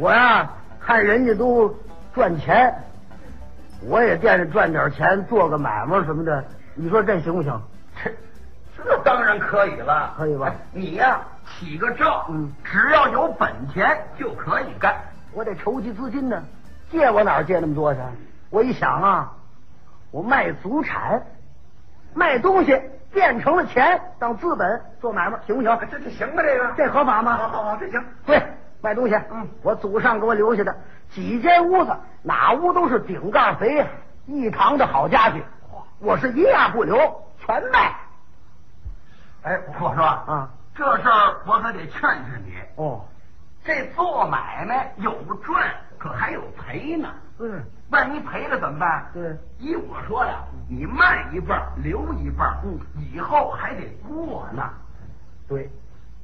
我呀，看人家都赚钱，我也惦着赚点钱，做个买卖什么的。你说这行不行？这这当然可以了，可以吧哎你呀、起个照，嗯只要有本钱就可以干。我得筹集资金呢，借我哪儿借那么多去？我一想啊，我卖祖产，卖东西变成了钱，当资本做买卖，行不行？这这行吧？这个这合法吗好？好好，这行。对，卖东西，嗯我祖上给我留下的几间屋子，哪屋都是顶盖肥，一堂的好家具，我是一样不留，全卖。哎，我说啊，这事儿我可得劝劝你。哦，这做买卖有赚，可还有赔呢。嗯，万一赔了怎么办？对，依我说呀，你卖一半留一半，嗯，以后还得过呢。对。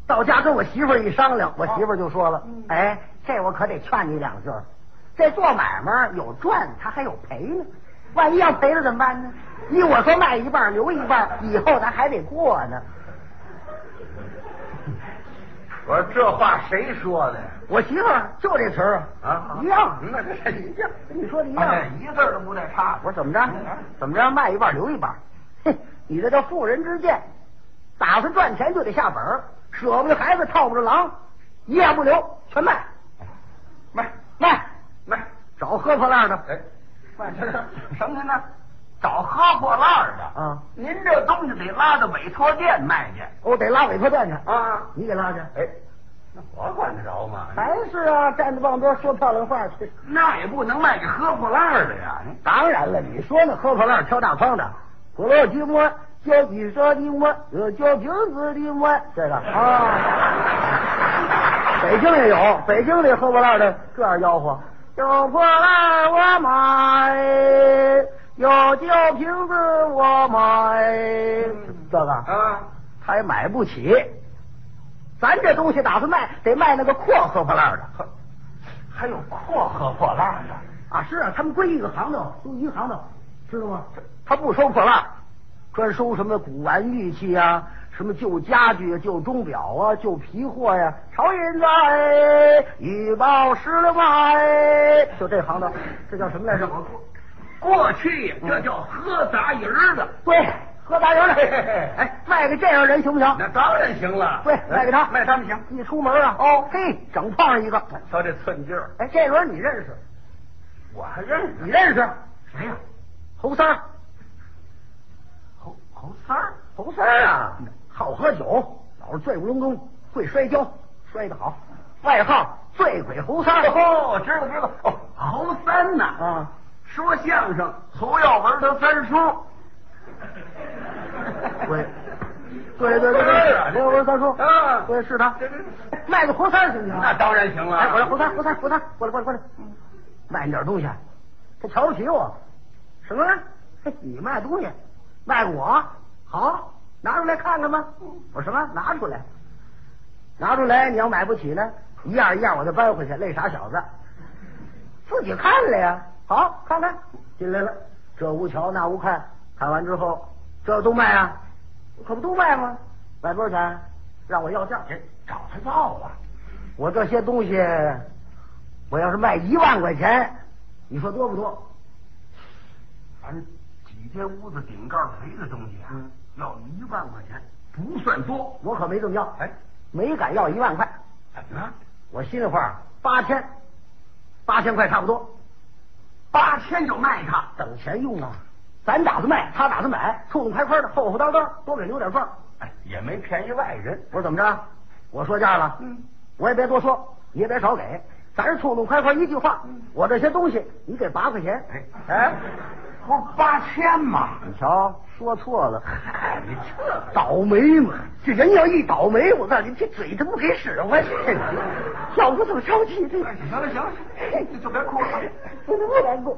到家跟我媳妇儿一商量，我媳妇儿就说了：“嗯哎，这我可得劝你两句儿。这做买卖有赚，他还有赔呢。万一要赔了怎么办呢？依我说，卖一半留一半，以后咱还得过呢。我说这话谁说的呀？我媳妇儿就这词儿啊一样。那这是一样，跟你说的一样。哎一字儿都不带差。我说怎么着？怎么着？卖一半留一半？哼，你这叫妇人之见。打算赚钱就得下本儿，舍不得孩子套不着狼，一样不留，全卖卖卖，卖，找喝破烂的。哎，卖什么什么呢？找喝破烂的啊！您这东西得拉到委托店卖去我得拉委托店去，啊！你给拉去。哎，那我管得着吗？还是啊，站着棒多说漂亮话去。那也不能卖给喝破烂的呀！当然了，你说那喝破烂挑大筐的，破了寂寞，叫鸡舍的我，呃，叫瓶子的我，这个 啊。北京也有，北京的喝破烂的这样吆喝：有破烂我买，有酒瓶子我买。这个啊，他也买不起。咱这东西打算卖，得卖那个阔喝破烂的。还有阔喝破烂的。啊，是啊，他们归一个行当，都一个行当，知道吗？他不收破烂，专收什么古玩玉器啊，什么旧家具啊、旧钟表啊、旧皮货呀、朝银子哎，玉宝石了卖，就这行当，这叫什么来着？过去这叫喝杂鱼儿的，对，喝杂鱼的。哎，卖给这样人行不行？那当然行了。对，卖给他，卖他们行。一出门啊，哦，嘿，整碰上一个。瞧这寸劲儿，哎，这轮你认识？我还认识你认识？谁呀？侯三儿。侯侯三儿。侯三儿啊，好喝酒，老是醉不隆咚，会摔跤，摔得好，外号醉鬼侯三。哦，知道知道。哦，侯三呐，啊，说相声侯耀文他三叔。对，对对对是啊对，我我三叔啊对，是他卖个侯三行不行？那当然行了。哎，我说侯三儿，侯三儿，侯三，过来过来过来，卖你点东西，他瞧不起我，什么？嘿你卖东西，卖我好，拿出来看看吧。我什么？拿出来，拿出来，你要买不起呢，一样一样我就搬回去，累傻小子，自己看了呀。好，看看进来了，这屋瞧那屋看，看完之后，这都卖啊，可不都卖吗？卖多少钱？让我要价。去找他要啊。我这些东西，我要是卖一万块钱，你说多不多？反正几间屋子顶盖肥的东西啊，嗯要一万块钱不算多。我可没这么要，哎，没敢要一万块，怎么了？我心里话八千，八千块差不多，八千就卖他？等钱用啊。咱打算卖，他打算买，痛痛快快的，厚厚当当，多给留点缝。哎，也没便宜外人。我说怎么着？我说价了，嗯，我也别多说，你也别少给，咱是痛痛快快一句话，我这些东西你给八块钱。哎哎，不是八千吗？你瞧，说错了。嗨，你这倒霉嘛！这人要一倒霉，我告诉你，这嘴他不给使唤，老子怎么着急这？行了行了，就 就别哭了。不能不难过，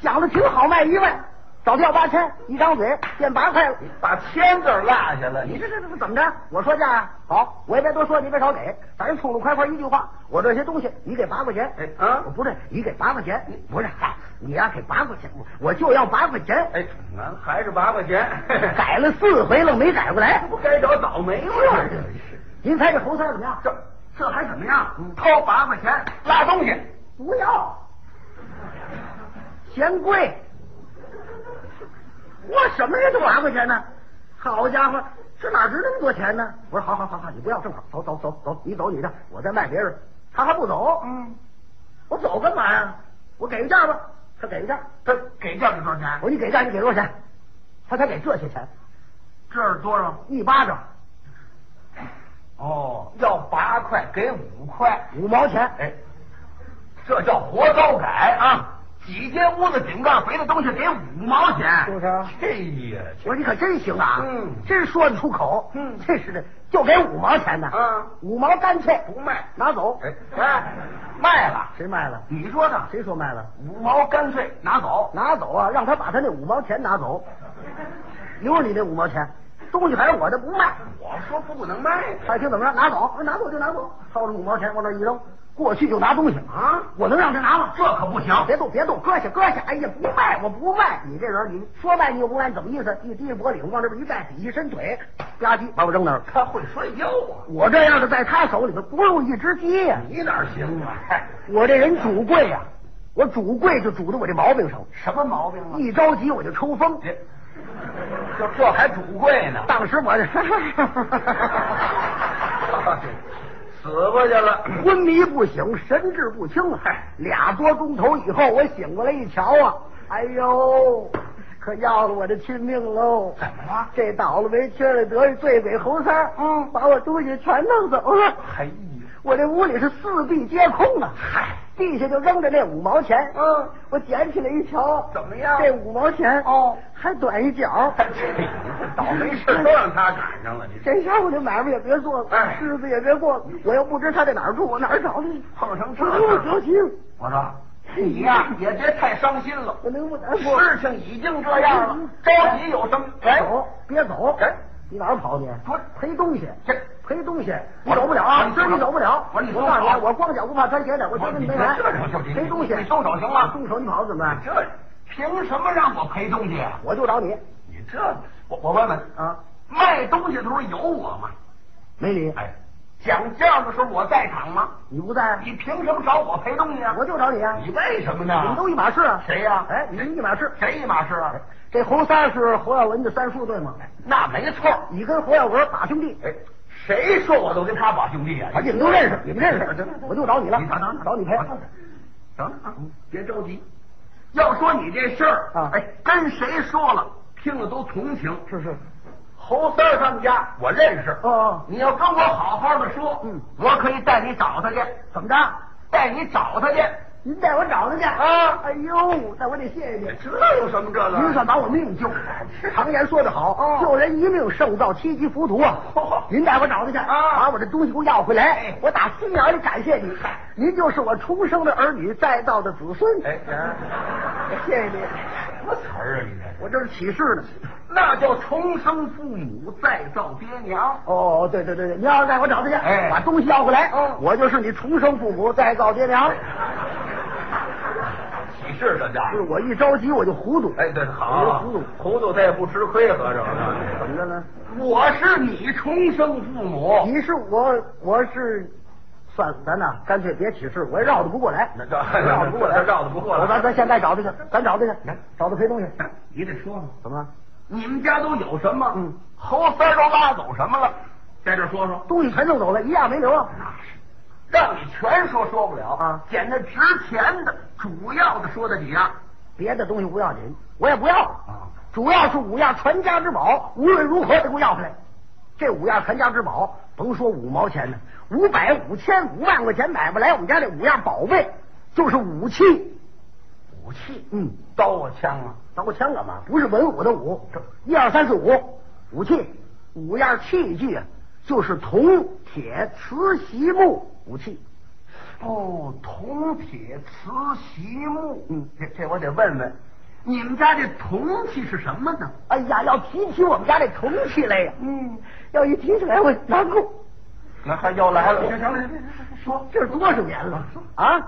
想的挺好，卖一万，找他要八千，一张嘴变八块了。把千字落下了，你这这这怎么着？我说价啊，好，我也别多说，你别少给，咱就痛痛快快一句话，我这些东西你给八块钱，哎啊不对，你给八块钱，不是，嗨，你呀给八块钱，我我就要八块钱，哎，俺还是八块钱，改了四回了，没改过来，不该找倒霉吗？您猜这猴三怎么样？这这还怎么样？掏八块钱拉东西，不要，嫌贵。我什么人都八块钱呢？好家伙，这哪值那么多钱呢？我说好好好好，你不要，正好，走走走走，你走你的，我再卖别人。他还不走，嗯，我走干嘛呀？我给个价吧，他给个价。他给价给多少钱我？说你给价，你给多少钱？他才给这些钱，这是多少？一巴掌哦，要八块给五块，五毛钱。哎，这叫活糟改啊！几间屋子顶盖肥的东西给五毛钱，是不是嘿呀，我说你可真行啊，嗯真说得出口，嗯这是的，就给五毛钱呢，嗯五毛干脆不卖，拿走。哎哎，卖了，谁卖了？你说呢，谁说卖了？五毛干脆拿走，拿走啊！让他把他那五毛钱拿走，留着你那五毛钱，东西还是我的，不卖。我说不能卖，爱听怎么着，拿走，拿走就拿走，掏出五毛钱往那一扔，过去就拿东西啊我能让他拿吗？这可不行。别动，别动，搁下，搁下！哎呀，不卖，我不卖！你这人，你说卖你又不卖，你怎么意思？一低着脖领往这边一站，底下伸腿，吧唧把我扔那儿了。他会摔跤啊！我这样的在他手里头不如一只鸡呀、你哪行啊？嗨，我这人主贵呀、我主贵就主到我这毛病上，什么毛病啊？一着急我就抽风。这就这还主贵呢？当时我这 死过去了。昏迷不醒，神志不清嗨！俩多钟头以后，我醒过来一瞧啊，哎呦，可要了我的亲命喽！怎么了？这倒了霉缺了德醉鬼猴三儿嗯把我东西全弄走了。哎呀，我这屋里是四壁皆空啊！嗨，地下就扔着那五毛钱。嗯，我捡起来一瞧，怎么样这五毛钱哦还短一角。倒霉事都让他赶上了，你这这下我这买卖也别做了，哎日子也别过了。我又不知他在哪儿住，我哪儿找去？碰上这我事不行，我说你呀、也别太伤心了，我能不难过？事情已经这样了，着急有什么？哎，走，别走！哎，你哪儿跑去？不赔东西，这赔东西，你走不了啊！我你知道你走不了。我说你我告诉你我光脚不怕穿鞋的，我今天没来。我你这就赔东西，你松手行吗松手你跑怎么办？这凭什么让我赔东西啊？我就找你你这，我我问问，啊！卖东西的时候有我吗？没理，哎，讲价的时候我在场吗？你不在，你凭什么找我赔东西啊？我就找你啊！你为什么呢你？们都一码事啊！谁呀哎，你们一码事。谁一码事啊？这侯三是侯耀文的三叔对吗？那没错。你跟侯耀文打兄弟，哎，谁说我都跟他把兄弟啊？啊，你们都认识，你们认识，我就找你了你等等，找你赔。等等啊，别着急。要说你这事儿啊哎，跟谁说了，听了都同情。是是，侯三儿他们家我认识。哦哦你要跟我好好的说，嗯，我可以带你找他去。怎么着？带你找他去。您带我找他去啊哎呦，那我得谢谢你。这有什么这个？您算把我命救了。常言说得好，哦救人一命胜造七级浮屠啊嚯！您带我找他去，啊把我这东西给我要回来哎，我打心眼里感谢你。您就是我重生的儿女，再造的子孙。哎，谢谢你，什么词儿啊？你这我这是启示呢。那叫重生父母，再造爹娘。哦，对对对对，你要是带我找他去，哎把东西要回来，嗯我就是你重生父母，再造爹娘。启示这家就是我一着急我就糊涂，哎，对，好，糊涂，糊涂他也不吃亏，合着。怎么着呢？我是你重生父母，你是我，我是，算了，咱呐，干脆别起誓，我也绕得不过来，那这绕得不过来，绕得不过来咱咱现在找他去，咱找他去，找他赔东西，你得说说，怎么了？你们家都有什么？嗯，猴三儿都拉走什么了？在这说说。东西全弄走了，一样没留啊。那是，让你全说说不了啊捡那值钱的、主要的说的几样。别的东西不要紧，我也不要了啊。主要是五样传家之宝，无论如何得给我要回来。这五样传家之宝，甭说五毛钱呢，五百、五千、五万块钱买不来我们家这五样宝贝，就是武器。武器，嗯，刀啊枪啊，刀枪干嘛？不是文武的武，这一二三四五，武器，五样器具啊，就是铜、铁、瓷、席、木武器。哦，铜、铁、瓷、席、木。嗯，这这我得问问，你们家这铜器是什么呢？哎呀，要提起我们家这铜器来呀，嗯，要一提起来我难过。那还要来了，行行行，说这是多少年了啊！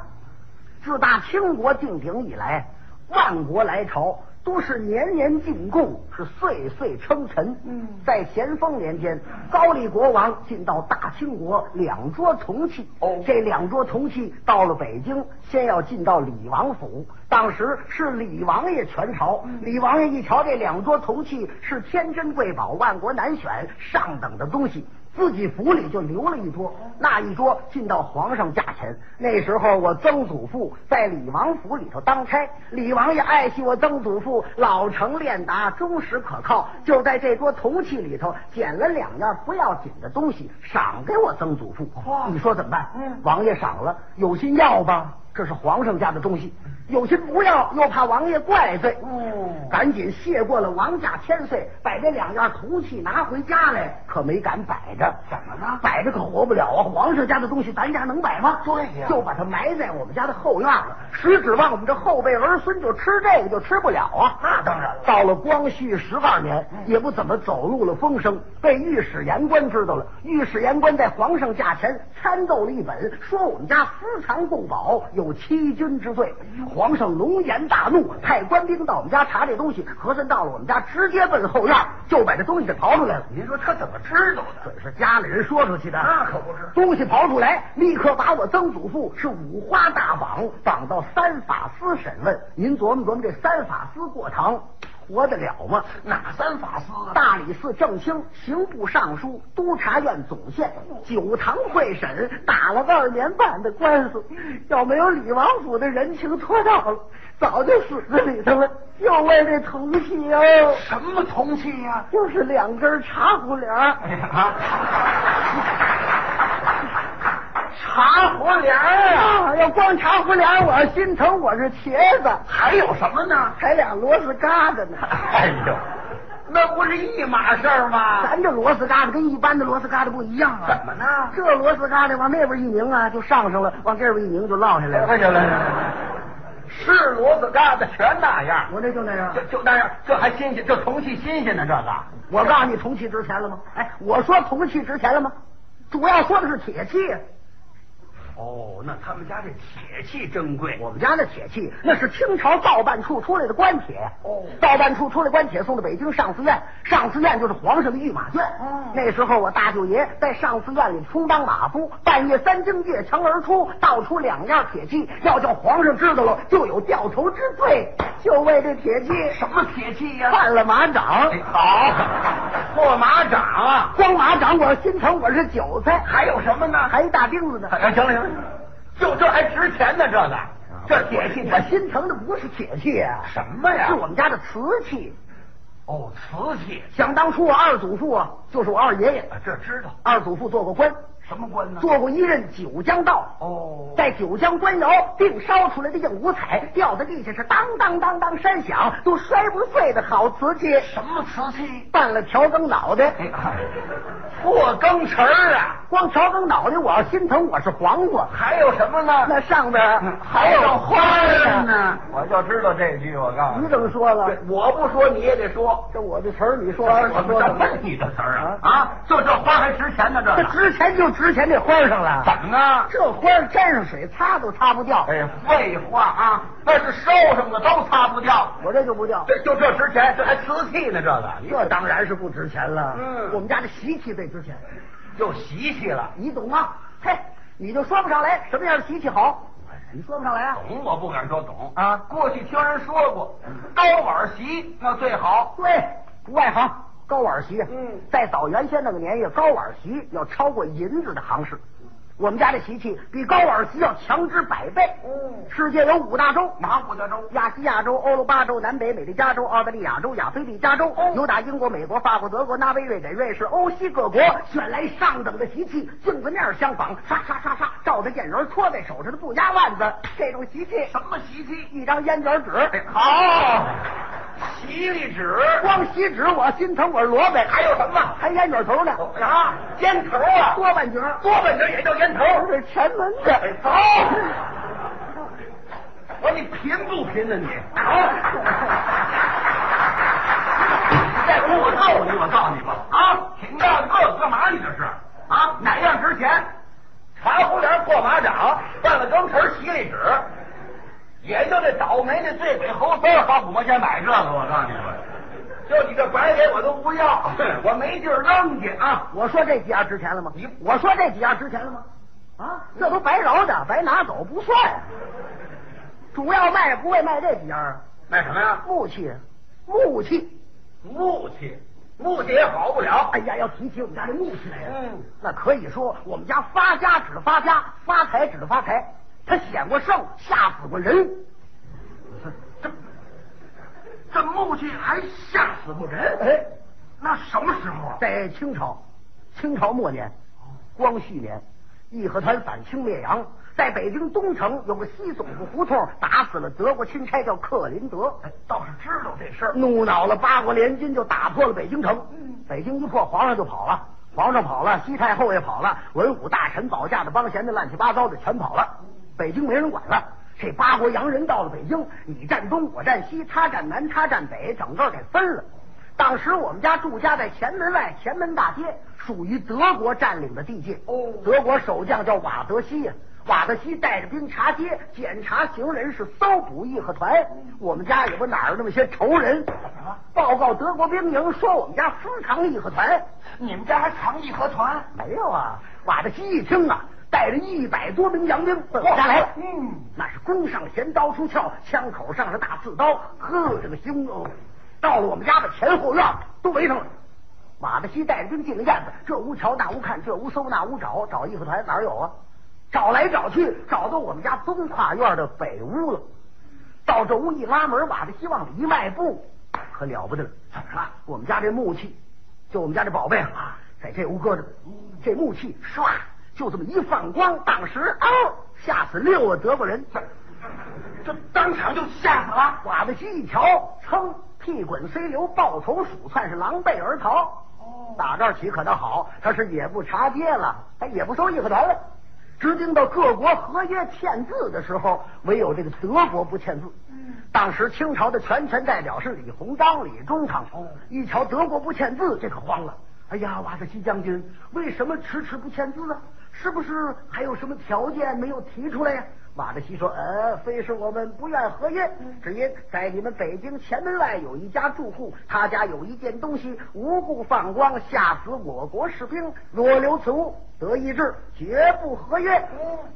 自打清国定鼎以来，万国来朝，都是年年进贡，是岁岁称臣。嗯在咸丰年间，高丽国王进到大清国两桌铜器。哦这两桌铜器到了北京，先要进到李王府。当时是李王爷全朝，嗯李王爷一瞧这两桌铜器是天珍贵宝、万国难选、上等的东西。自己府里就留了一桌，那一桌进到皇上驾前。那时候我曾祖父在李王府里头当差，李王爷爱惜我曾祖父老成练达、忠实可靠，就在这桌铜器里头捡了两样不要紧的东西，赏给我曾祖父。你说怎么办？嗯王爷赏了，有心要吧？这是皇上家的东西，有心不要，又怕王爷怪罪。哦赶紧谢过了王家千岁，把这两样铜器拿回家来，可没敢摆着。怎么了摆着可活不了啊！皇上家的东西，咱家能摆吗？对呀就把它埋在我们家的后院了。实指望我们这后辈儿孙就吃这个，就吃不了啊！那当然了到了光绪十二年，也不怎么走入了风声，被御史言官知道了。御史言官在皇上驾前参奏了一本，说我们家私藏贡宝，有欺君之罪。皇上龙颜大怒，派官兵到我们家查这东西。和珅到了我们家，直接奔后院，就把这东西给刨出来了。您说他怎么知道的？准是家里人说出去的。那可不是东西刨出来，立刻把我曾祖父是五花大绑，绑到三法司审问。您琢磨琢磨，这三法司过堂活得了吗？哪三法司啊？大理寺正卿、刑部尚书、督察院总宪、九堂会审，打了二年半的官司，要没有李王府的人情托到了，早就死在里头了。就为这铜器哦，什么铜器呀、就是两根茶壶帘儿。哎呀啊！茶壶帘儿啊！啊，要光茶壶帘儿，我要心疼我是茄子，还有什么呢？还俩螺丝疙瘩呢。哎呦，那不是一码事儿吗？咱这螺丝疙瘩跟一般的螺丝疙瘩不一样啊！怎么呢？这螺丝疙瘩往那边一拧啊，就上上了；往这边一拧就落下来了。哎行了，是骡子疙瘩全那样，我这就那样就。就那样，这还新鲜，这铜器新鲜呢，这个。我告诉你，铜器值钱了吗？哎，我说铜器值钱了吗？主要说的是铁器。哦，那他们家这铁器珍贵。我们家那铁器那是清朝造办处出来的官铁。哦造办处出来官铁送到北京上思院，上思院就是皇上的御马圈。哦那时候我大舅爷在上思院里充当马夫，半夜三更越墙而出，倒出两样铁器，要叫皇上知道了，就有掉头之罪。就为这铁器，什么铁器呀、犯了马掌。哎好，破马掌啊！光马掌我心疼，我是韭菜，还有什么呢？还一大钉子呢。哎，行了行了，就这还值钱呢，这个这铁器我心疼的不是铁器啊，什么呀？是我们家的瓷器。哦，瓷器，想当初我二祖父啊，就是我二爷爷。啊这知道二祖父做过官，什么官呢？做过一任九江道。哦，在九江官窑并烧出来的硬五彩，掉在地下是当当当当山响，都摔不碎的好瓷器。什么瓷器？办了调羹脑袋，哎，破羹匙儿啊！光调羹脑袋，我要心疼我是黄瓜。还有什么呢？那上边还有花呢。我就知道这句，我告诉你你怎么说了？我不说你也得说。这我的词儿，你说我我说这什么问你的词儿啊啊！就这花还值钱呢，这这值钱就值钱这花上了。怎么呢？这花沾上水擦都擦不掉，哎，废话啊，那是烧上的都擦不掉。我这就不掉。这就这值钱，这还瓷器呢，这个这当然是不值钱了。嗯我们家的习气最值钱，就习气了。你懂吗？嘿，你就说不上来什么样的习气好，你说不上来啊？懂我不敢说懂啊过去听人说过，高碗席那最好。对，不外行，高碗席啊。嗯在早原先那个年月，高碗席要超过银子的行市。我们家这习气比高碗席要强之百倍。嗯世界有五大洲，哪五大洲？亚细亚洲、欧罗巴洲、南北美利加州、澳大利亚州、亚非利加州，有打英国、美国、法国、德国、纳威、瑞典、瑞士、欧西各国选来上等的习气，镜子面相仿，刷刷刷刷，照着眼轮搓在手上的不压腕子，这种习气，什么习气？一张烟卷纸，哎，好，洗礼纸，光锡纸我心疼我是萝卜，还有什么？还烟卷头呢，啊，烟头啊，多半截，多半截也叫烟头。这是前门的，哎，好。我说你贫不贫呢你？再不我揍你！我告诉你吧，啊，挺大的个子干嘛？你这是啊？哪样值钱？茶壶帘、破马掌、办了羹匙、洗礼纸，也就这倒霉的醉鬼猴孙花五毛钱买这个，我告诉你们，就你这白给我都不要，我没地儿扔去啊！我说这几样值钱了吗？你我说这几样值钱了吗？啊，这都白饶的，白拿走不算。主要卖不为卖这几样啊，卖什么呀？木器，木器。木器，木器也好不了。哎呀，要提起我们家这木器来呀，嗯那可以说我们家发家指的发家，发财指的发财。他显过圣，吓死过人。这这木器还吓死过人？哎，那什么时候啊？在清朝，清朝末年，光绪年，义和团反清灭洋，在北京东城有个西总部胡同，打死了德国钦差叫克林德。哎，倒是知道这事儿。怒恼了八国联军，就打破了北京城。北京一破，皇上就跑了，皇上跑了，西太后也跑了，文武大臣、保驾的、帮闲的、乱七八糟的全跑了，北京没人管了。这八国洋人到了北京，你站东，我站西，他站南，他站北，整个给分了。当时我们家住家在前门外前门大街，属于德国占领的地界。哦德国守将叫瓦德西呀、瓦德西带着兵查街，检查行人，是搜捕义和团。我们家也不哪儿那么些仇人。报告德国兵营说我们家私藏义和团，你们家还藏义和团？没有啊。瓦德西一听啊，带着一百多名洋兵奔我家来了。嗯，那是弓上弦，刀出鞘，枪口上是大刺刀，呵，这个凶哦！到了我们家的前后院，都围上了。马德西带着兵进了院子，这屋瞧那屋看，这屋搜那屋找，找义和团哪儿有啊？找来找去，找到我们家东跨院的北屋了。到这屋一拉门，马德西往里一迈步，可了不得了！怎么了？我们家这木器，就我们家这宝贝啊，在这屋搁着。这木器唰，就这么一放光，当时嗷、吓死六个德国人。这当场就吓死了。瓦德西一瞧，噌，屁滚虽流，抱头鼠窜，是狼狈而逃。哦打这儿起可倒好，他是也不查街了，他也不收义和团了。直盯到各国合约签字的时候，唯有这个德国不签字。嗯当时清朝的全权代表是李鸿章、李中堂。一瞧德国不签字，这可慌了。哎呀，瓦德西将军，为什么迟迟不签字啊？是不是还有什么条件没有提出来呀、马德西说：“呃，非是我们不愿合约，只因在你们北京前门外有一家住户，他家有一件东西无故放光，吓死我国士兵。若留此物，得意志，绝不合约。”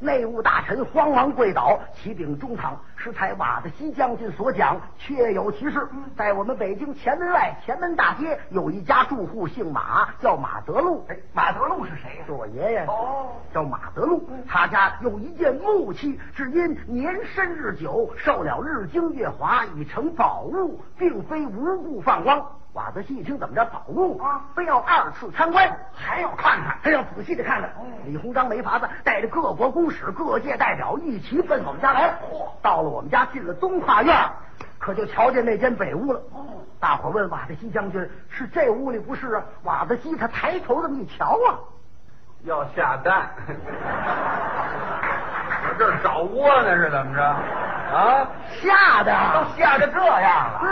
内务大臣慌忙跪倒，启禀中堂，是才瓦德西将军所讲，确有其事。在我们北京前门外前门大街有一家住户，姓马，叫马德禄。哎，马德禄是谁呀、是我爷爷哦叫马德禄，他家有一件木器，只因年深日久，受了日精月华，已成宝物，并非无故放光。瓦德西一听怎么着宝物啊非要二次参观，还要看看。还要仔细的看看。李鸿章没法子，带着各国公使、各界代表一齐奔我们家来。到了我们家，进了东跨院，可就瞧见那间北屋了。大伙问瓦德西将军：“是这屋里不是啊？”瓦德西他抬头这么一瞧啊，要下蛋，我这找窝呢是怎么着？啊，吓得都吓得这样了。是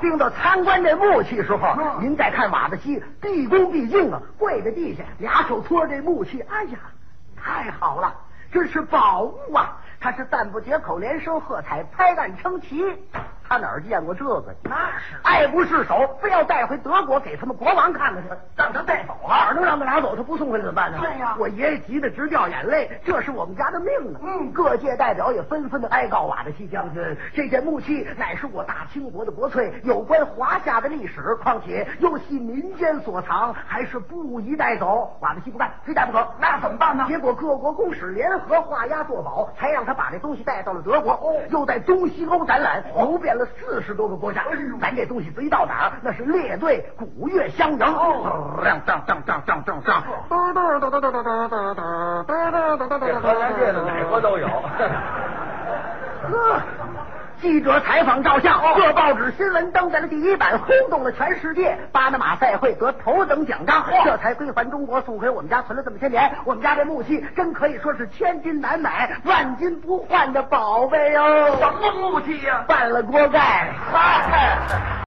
好，盯到参观这木器时候，嗯您再看瓦子西毕恭毕敬啊，跪在地下，俩手托着这木器，哎呀，太好了，这是宝物啊！他是赞不绝口，连声喝彩，拍案称奇。他哪儿见过这个？那是爱不释手，非要带回德国给他们国王看看去，让他带走了。哪儿能让他拿走？他不送回来怎么办呢？对呀我爷爷急得直掉眼泪，这是我们家的命啊！嗯各界代表也纷纷的哀告瓦德西将军，这件木器乃是我大清国的国粹，有关华夏的历史，况且又系民间所藏，还是不宜带走。瓦德西不干，非带不可。那怎么办呢？结果各国公使联合画押作保，才让他把这东西带到了德国。哦又在东西欧展览，游遍了四十多个国家。咱这东西贼到哪儿，那是列队鼓乐相迎。哦当当当当当当当，这河南界的哪国都有。呵，记者采访照相，哦各报纸新闻登在了第一版，轰动了全世界。巴拿马赛会得头等奖章，这才归还中国，送回我们家存了这么些年。我们家这木器真可以说是千金难买、万金不换的宝贝哟、什么木器呀、办了锅盖，嗨